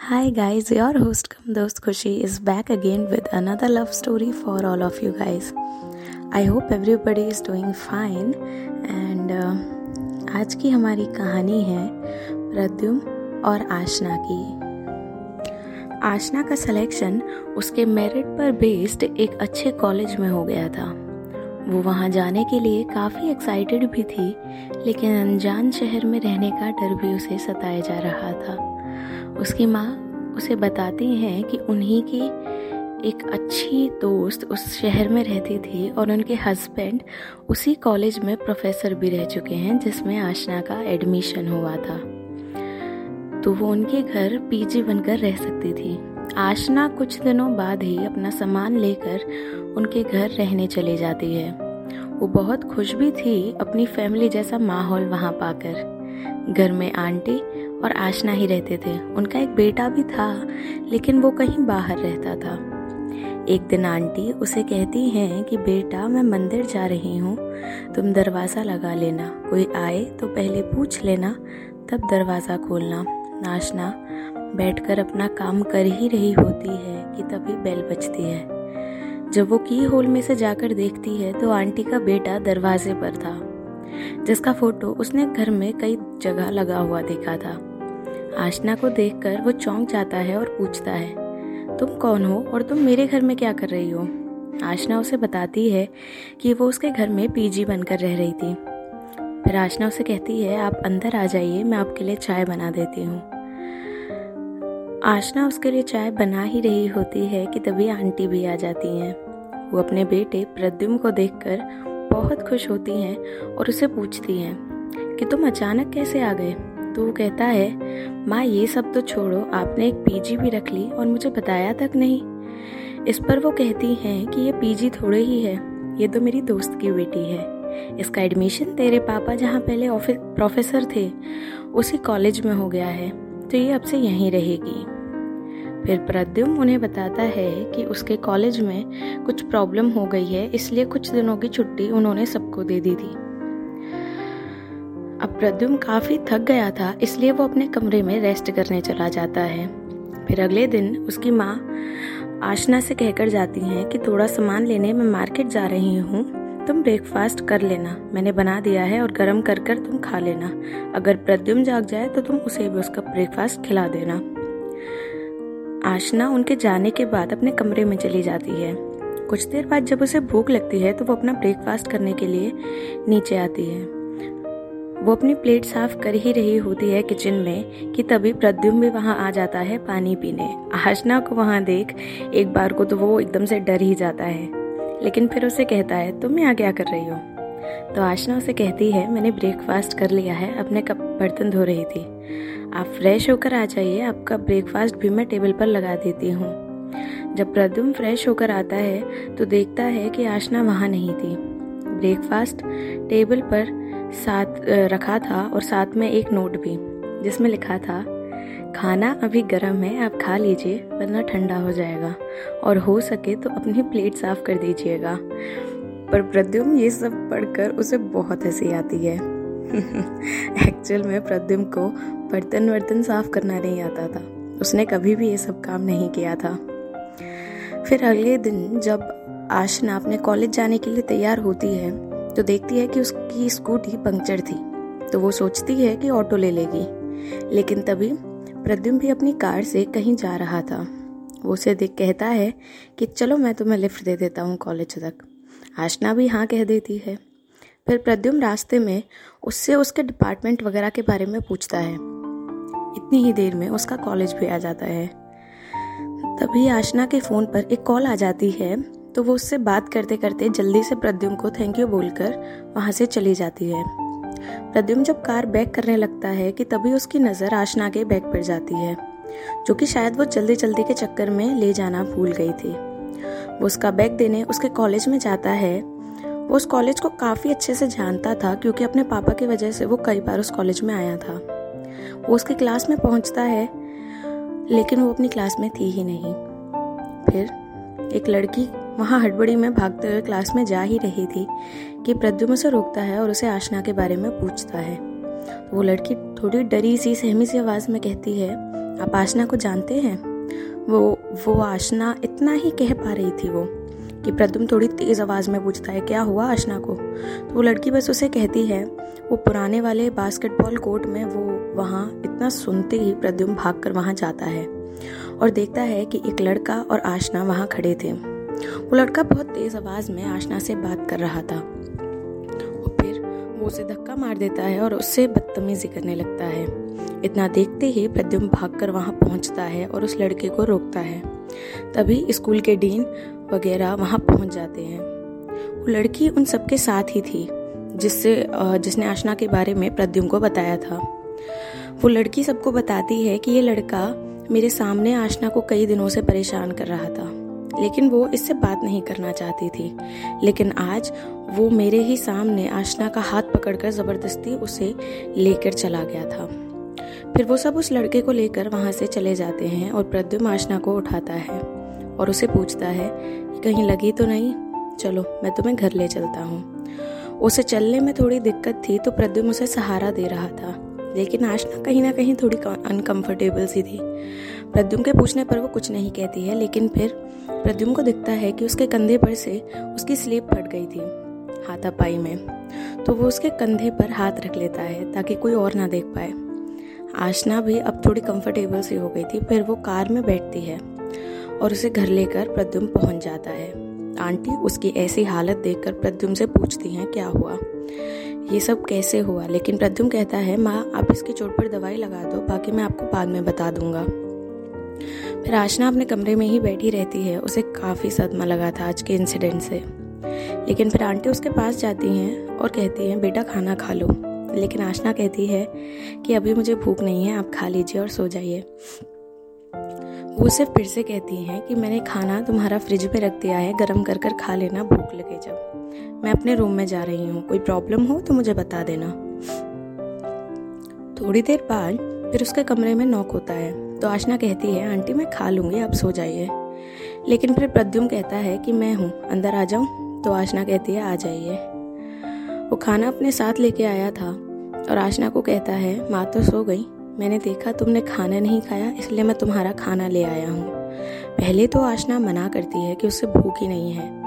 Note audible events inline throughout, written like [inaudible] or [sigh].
Hi guys, your host Kam Dost Khushi is back again with another love story for all of you guys. I hope everybody is doing fine and uh, आज की हमारी कहानी है प्रद्युम और आशना की आशना का selection उसके merit पर बेस्ड एक अच्छे कॉलेज में हो गया था वो वहाँ जाने के लिए काफ़ी एक्साइटेड भी थी लेकिन अनजान शहर में रहने का डर भी उसे सताया जा रहा था उसकी माँ उसे बताती हैं कि उन्हीं की एक अच्छी दोस्त उस शहर में रहती थी और उनके हस्बैंड उसी कॉलेज में प्रोफेसर भी रह चुके हैं, जिसमें आशना का एडमिशन हुआ था। तो वो उनके घर पीजी बनकर रह सकती थी। आशना कुछ दिनों बाद ही अपना सामान लेकर उनके घर रहने चली जाती है। वो बहुत खुश भी थी अपनी फैमिली जैसा माहौल वहाँ पाकर। घर में आंटी और आशना ही रहते थे। उनका एक बेटा भी था, लेकिन वो कहीं बाहर रहता था। एक दिन आंटी उसे कहती हैं कि, बेटा, मैं मंदिर जा रही हूँ, तुम दरवाज़ा लगा लेना। कोई आए तो पहले पूछ लेना, तब दरवाज़ा खोलना। आशना, बैठकर अपना काम कर ही रही होती है कि तभी बेल बजती है। जब वो की होल में से जाकर देखती है तो आंटी का बेटा दरवाजे पर था, जिसका फ़ोटो उसने घर में कई जगह लगा हुआ देखा था। आशना को देखकर वो चौंक जाता है और पूछता है, तुम कौन हो और तुम मेरे घर में क्या कर रही हो? आशना उसे बताती है कि वो उसके घर में पीजी बनकर रह रही थी। फिर आशना उसे कहती है, आप अंदर आ जाइए, मैं आपके लिए चाय बना देती हूँ। आशना उसके लिए चाय बना ही रही होती है कि तभी आंटी भी आ जाती हैं। वो अपने बेटे प्रद्युम को देखकर बहुत खुश होती हैं और उसे पूछती हैं कि, तुम अचानक कैसे आ गए? तो वो कहता है, माँ, ये सब तो छोड़ो, आपने एक पीजी भी रख ली और मुझे बताया तक नहीं। इस पर वो कहती हैं कि ये पीजी थोड़े ही है, ये तो मेरी दोस्त की बेटी है। इसका एडमिशन तेरे पापा जहाँ पहले प्रोफेसर थे, उसी कॉलेज में हो गया है तो ये अब से यहीं रहेगी। फिर प्रद्युम उन्हें बताता है कि उसके कॉलेज में कुछ प्रॉब्लम हो गई है, इसलिए कुछ दिनों की छुट्टी उन्होंने सबको दे दी थी। अब प्रद्युम काफ़ी थक गया था, इसलिए वो अपने कमरे में रेस्ट करने चला जाता है। फिर अगले दिन उसकी माँ आशना से कहकर जाती हैं कि थोड़ा सामान लेने मैं मार्केट जा रही हूँ, तुम ब्रेकफास्ट कर लेना। मैंने बना दिया है और गर्म कर कर तुम खा लेना। अगर प्रद्युम जाग जाए तो तुम उसे भी उसका ब्रेकफास्ट खिला देना। आशना उनके जाने के बाद अपने कमरे में चली जाती है। कुछ देर बाद जब उसे भूख लगती है तो वो अपना ब्रेकफास्ट करने के लिए नीचे आती है। वो अपनी प्लेट साफ़ कर ही रही होती है किचन में कि तभी प्रद्युम भी वहाँ आ जाता है पानी पीने। आशना को वहाँ देख, एक बार को तो वो एकदम से डर ही जाता है। लेकिन फिर उसे कहता है, तुम यहाँ क्या कर रही हो? तो आशना उसे कहती है, मैंने ब्रेकफास्ट कर लिया है अपने कप बर्तन धो रही थी। आप फ्रेश होकर आ जाइए, आपका ब्रेकफास्ट भी मैं टेबल पर लगा देती हूँ। जब प्रद्युम फ्रेश होकर आता है तो देखता है कि आशना वहाँ नहीं थी। ब्रेकफास्ट टेबल पर साथ रखा था और साथ में एक नोट भी, जिसमें लिखा था, खाना अभी गर्म है, आप खा लीजिए, वरना ठंडा हो जाएगा, और हो सके तो अपनी प्लेट साफ़ कर दीजिएगा। पर प्रद्युम ये सब पढ़कर उसे बहुत हँसी आती है। [laughs] एक्चुअल में प्रद्युम को बर्तन वर्तन साफ़ करना नहीं आता था। उसने कभी भी ये सब काम नहीं किया था। फिर अगले दिन जब आशना अपने कॉलेज जाने के लिए तैयार होती है तो देखती है कि उसकी स्कूटी पंक्चर थी तो वो सोचती है कि ऑटो ले लेगी। लेकिन तभी प्रद्युम भी अपनी कार से कहीं जा रहा था। वो उसे देख कहता है कि चलो मैं तुम्हें लिफ्ट दे देता हूँ कॉलेज तक। आशना भी हाँ कह देती है। फिर प्रद्युम रास्ते में उससे उसके डिपार्टमेंट वगैरह के बारे में पूछता है। इतनी ही देर में उसका कॉलेज भी आ जाता है। तभी आशना के फ़ोन पर एक कॉल आ जाती है। तो वो उससे बात करते करते जल्दी से प्रद्युम को थैंक यू बोलकर वहाँ से चली जाती है। प्रद्युम जब कार बैक करने लगता है कि तभी उसकी नज़र आशना के बैग पर जाती है, जो कि शायद वो जल्दी जल्दी के चक्कर में ले जाना भूल गई थी। वो उसका बैग देने उसके कॉलेज में जाता है। वो उस कॉलेज को काफ़ी अच्छे से जानता था क्योंकि अपने पापा की वजह से वो कई बार उस कॉलेज में आया था। वो उसकी क्लास में पहुँचता है, लेकिन वो अपनी क्लास में थी ही नहीं। फिर एक लड़की वहाँ हड़बड़ी में भागते हुए क्लास में जा ही रही थी कि प्रद्युम उसे रोकता है और उसे आशना के बारे में पूछता है। तो वो लड़की थोड़ी डरी सी, सहमी सी आवाज़ में कहती है, आप आशना को जानते हैं? वो वो आशना इतना ही कह पा रही थी वो, कि प्रद्युम थोड़ी तेज़ आवाज़ में पूछता है, क्या हुआ आशना को? तो वो लड़की बस उसे कहती है, वो पुराने वाले बास्केटबॉल कोर्ट में वो वहाँ इतना सुनते ही प्रद्युम भाग कर वहाँ जाता है और देखता है कि एक लड़का और आशना वहाँ खड़े थे। वो लड़का बहुत तेज़ आवाज़ में आशना से बात कर रहा था। और फिर वो उसे धक्का मार देता है और उससे बदतमीजी करने लगता है। इतना देखते ही प्रद्युम भागकर वहाँ पहुँचता है और उस लड़के को रोकता है। तभी स्कूल के डीन वगैरह वहाँ पहुँच जाते हैं। वो लड़की उन सबके साथ ही थी, जिससे जिसने आशना के बारे में प्रद्युम को बताया था। वो लड़की सबको बताती है कि ये लड़का मेरे सामने आशना को कई दिनों से परेशान कर रहा था। लेकिन वो इससे बात नहीं करना चाहती थी। लेकिन आज वो मेरे ही सामने आशना का हाथ पकड़कर ज़बरदस्ती उसे लेकर चला गया था। फिर वो सब उस लड़के को लेकर वहाँ से चले जाते हैं और प्रद्युम आशना को उठाता है और उसे पूछता है कि कहीं लगी तो नहीं? चलो, मैं तुम्हें घर ले चलता हूँ। उसे चलने में थोड़ी दिक्कत थी तो प्रद्युम उसे सहारा दे रहा था। लेकिन आशना कहीं ना कहीं थोड़ी अनकंफर्टेबल सी थी। प्रद्युम के पूछने पर वो कुछ नहीं कहती है, लेकिन फिर प्रद्युम को दिखता है कि उसके कंधे पर से उसकी स्लीप फट गई थी हाथापाई में। तो वो उसके कंधे पर हाथ रख लेता है ताकि कोई और ना देख पाए। आशना भी अब थोड़ी कंफर्टेबल सी हो गई थी, फिर वो कार में बैठती है और उसे घर लेकर प्रद्युम पहुँच जाता है। आंटी उसकी ऐसी हालत देखकर प्रद्युम से पूछती हैं, क्या हुआ? ये सब कैसे हुआ? लेकिन प्रद्युम कहता है, माँ, आप इसकी चोट पर दवाई लगा दो, बाकी मैं आपको बाद में बता दूँगा फिर आशना अपने कमरे में ही बैठी रहती है, उसे काफ़ी सदमा लगा था आज के इंसिडेंट से। लेकिन फिर आंटी उसके पास जाती हैं और कहती हैं, बेटा, खाना खा लो लेकिन आशना कहती है कि अभी मुझे भूख नहीं है, आप खा लीजिए और सो जाइए। वो सिर्फ़ फिर से कहती हैं कि मैंने खाना तुम्हारा फ्रिज में रख दिया है, गर्म कर कर खा लेना, भूख लगे जब। मैं अपने रूम में जा रही हूँ। कोई प्रॉब्लम हो तो मुझे बता देना। थोड़ी देर बाद फिर उसके कमरे में नॉक होता है। तो आशना कहती है, आंटी, मैं खा लूँगी, आप सो जाइए। लेकिन फिर प्रद्युम कहता है कि मैं हूँ, अंदर आ जाऊँ। तो आशना कहती है, आ जाइए। वो खाना अपने साथ लेके आया था और आशना को कहता है, माँ तो सो गई। मैंने देखा तुमने खाना नहीं खाया, इसलिए मैं तुम्हारा खाना ले आया हूँ। पहले तो आशना मना करती है कि उससे भूख ही नहीं है।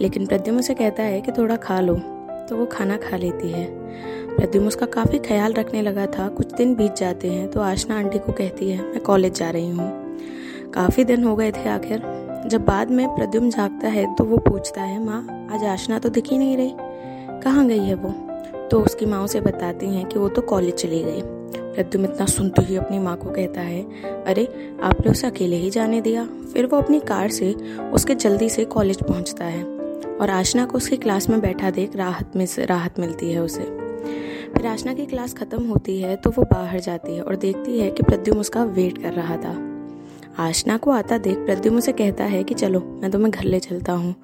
लेकिन प्रद्युम उसे कहता है कि थोड़ा खा लो। तो वो खाना खा लेती है। प्रद्युम उसका काफ़ी ख्याल रखने लगा था। कुछ दिन बीत जाते हैं तो आशना आंटी को कहती है, मैं कॉलेज जा रही हूँ। काफ़ी दिन हो गए थे आखिर। जब बाद में प्रद्युम जागता है तो वो पूछता है, माँ, आज आशना तो दिख नहीं रही। कहाँ गई है वो? तो उसकी माँ उसे बताती हैं कि वो तो कॉलेज चली गई। प्रद्युम इतना सुनते ही अपनी माँ को कहता है, अरे, आपने उसे अकेले ही जाने दिया? फिर वो अपनी कार से उसके जल्दी से कॉलेज पहुँचता है। और आशना को उसकी क्लास में बैठा देख राहत में राहत मिलती है उसे। फिर आशना की क्लास खत्म होती है तो वो बाहर जाती है और देखती है कि प्रद्युम उसका वेट कर रहा था। आशना को आता देख प्रद्युम उसे कहता है कि चलो, मैं तुम्हें घर ले चलता हूँ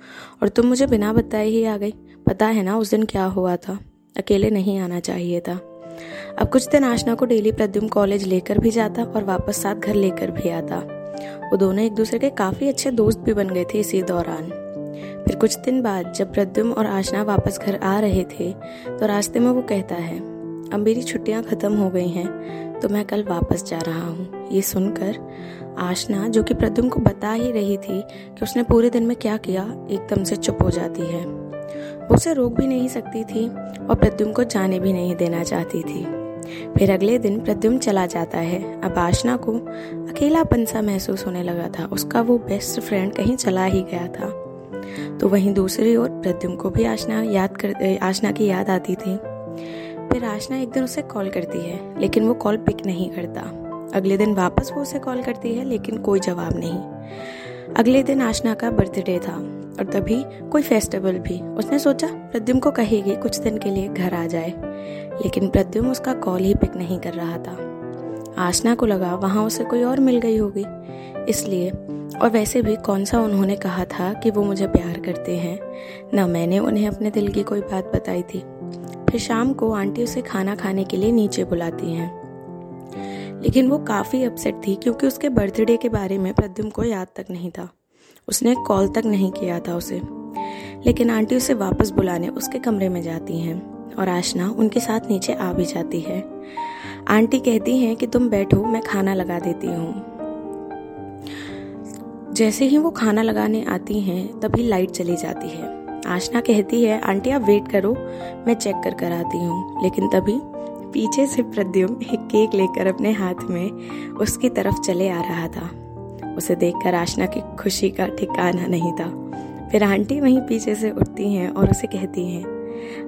और तुम मुझे बिना बताए ही आ गई। पता है ना उस दिन क्या हुआ था? अकेले नहीं आना चाहिए था। अब कुछ दिन आशना को डेली प्रद्युम कॉलेज लेकर भी जाता और वापस साथ घर लेकर भी आता। वो दोनों एक दूसरे के काफ़ी अच्छे दोस्त भी बन गए थे इसी दौरान। फिर कुछ दिन बाद जब प्रद्युम और आशना वापस घर आ रहे थे तो रास्ते में वो कहता है, अब मेरी छुट्टियाँ ख़त्म हो गई हैं तो मैं कल वापस जा रहा हूँ। ये सुनकर आशना, जो कि प्रद्युम को बता ही रही थी कि उसने पूरे दिन में क्या किया, एकदम से चुप हो जाती है। वो उसे रोक भी नहीं सकती थी और प्रद्युम को जाने भी नहीं देना चाहती थी। फिर अगले दिन प्रद्युम चला जाता है। अब आशना को अकेलापन सा महसूस होने लगा था। उसका वो बेस्ट फ्रेंड कहीं चला ही गया था। तो वहीं दूसरी ओर प्रद्युम को भी आशना याद कर आशना की याद आती थी। फिर आशना एक दिन उसे कॉल करती है, लेकिन वो कॉल पिक नहीं करता। अगले दिन वापस वो उसे कॉल करती है, लेकिन कोई जवाब नहीं। अगले दिन आशना का बर्थडे था, और तभी कोई फेस्टिवल भी। उसने सोचा, प्रद्युम को कहेगी कुछ दिन के लिए घर आ जाए, लेकिन प्रद्युम उसका कॉल ही पिक नहीं कर रहा था। आसना को लगा, वहाँ उसे कोई और मिल गई होगी। इसलिए, और वैसे भी कौन सा उन्होंने कहा था कि वो मुझे प्यार करते हैं? न मैंने उन्हें अपने दिल की कोई बात बताई थी। फिर शाम को आंटी उसे खाना खाने के लिए नीचे बुलाती हैं। लेकिन वो काफ़ी अपसेट थी, क्योंकि उसके बर्थडे के बारे में प्रद्युम को याद तक नहीं था। उसने कॉल तक नहीं किया था उसे। लेकिन आंटी उसे वापस बुलाने उसके कमरे में जाती हैं, और आशना उनके साथ नीचे आ भी जाती है। आंटी कहती हैं कि तुम बैठो, मैं खाना लगा देती हूँ। जैसे ही वो खाना लगाने आती हैं, तभी लाइट चली जाती है। आशना कहती है, आंटी, आप वेट करो, मैं चेक कर कर आती हूँ। लेकिन तभी पीछे से प्रद्युम एक केक लेकर अपने हाथ में उसकी तरफ़ चले आ रहा था। उसे देखकर आशना की खुशी का ठिकाना नहीं था। फिर आंटी वहीं पीछे से उठती हैं और उसे कहती हैं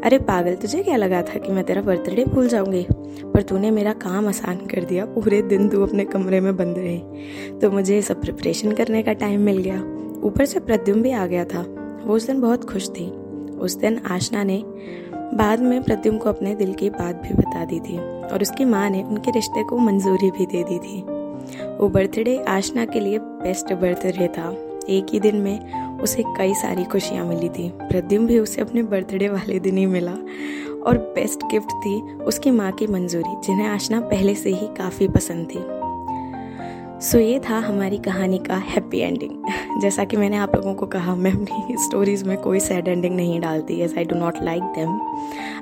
अरे पागल, तुझे क्या लगा था कि मैं तेरा बर्थडे भूल जाऊँगी? पर तूने मेरा काम आसान कर दिया, पूरे दिन तू अपने कमरे में बंद रही। तो मुझे सब प्रिपरेशन करने का टाइम मिल गया। ऊपर से प्रद्युम भी आ गया था। वो उस दिन बहुत खुश थी। उस दिन आशना ने बाद में प्रद्युम को अपने दिल की बात भी बता दी थी और उसकी माँ ने उनके रिश्ते को मंजूरी भी दे दी थी। वो बर्थडे आशना के लिए बेस्ट बर्थडे था। एक ही दिन में उसे कई सारी खुशियाँ मिली थी। प्रद्युम भी उसे अपने बर्थडे वाले दिन ही मिला। और बेस्ट गिफ्ट थी उसकी माँ की मंजूरी, जिन्हें आशना पहले से ही काफ़ी पसंद थी। सो ये था हमारी कहानी का हैप्पी एंडिंग [laughs] जैसा कि मैंने आप लोगों को कहा, मैं अपनी स्टोरीज़ में कोई सैड एंडिंग नहीं डालती as I do not like them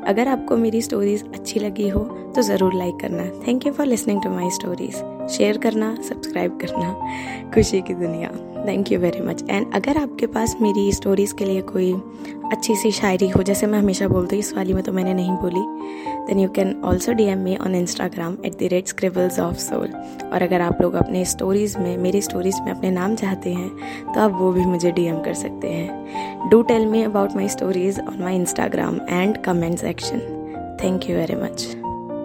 अगर आपको मेरी स्टोरीज़ अच्छी लगी हो तो ज़रूर लाइक करना। Thank you for listening to my stories share करना सब्सक्राइब करना। खुशी की दुनिया। Thank you very much and अगर आपके पास मेरी स्टोरीज़ के लिए कोई अच्छी सी शायरी हो, जैसे मैं हमेशा बोलती हूँ, इस वाली में तो मैंने नहीं बोली then you can also D M me on Instagram at the rate scribbles of soul और अगर आप लोग अपने स्टोरीज़ में, मेरी स्टोरीज़ में अपने नाम चाहते हैं तो आप वो भी मुझे डी एम कर सकते हैं। Do tell me about my stories on my Instagram and comment section thank you very much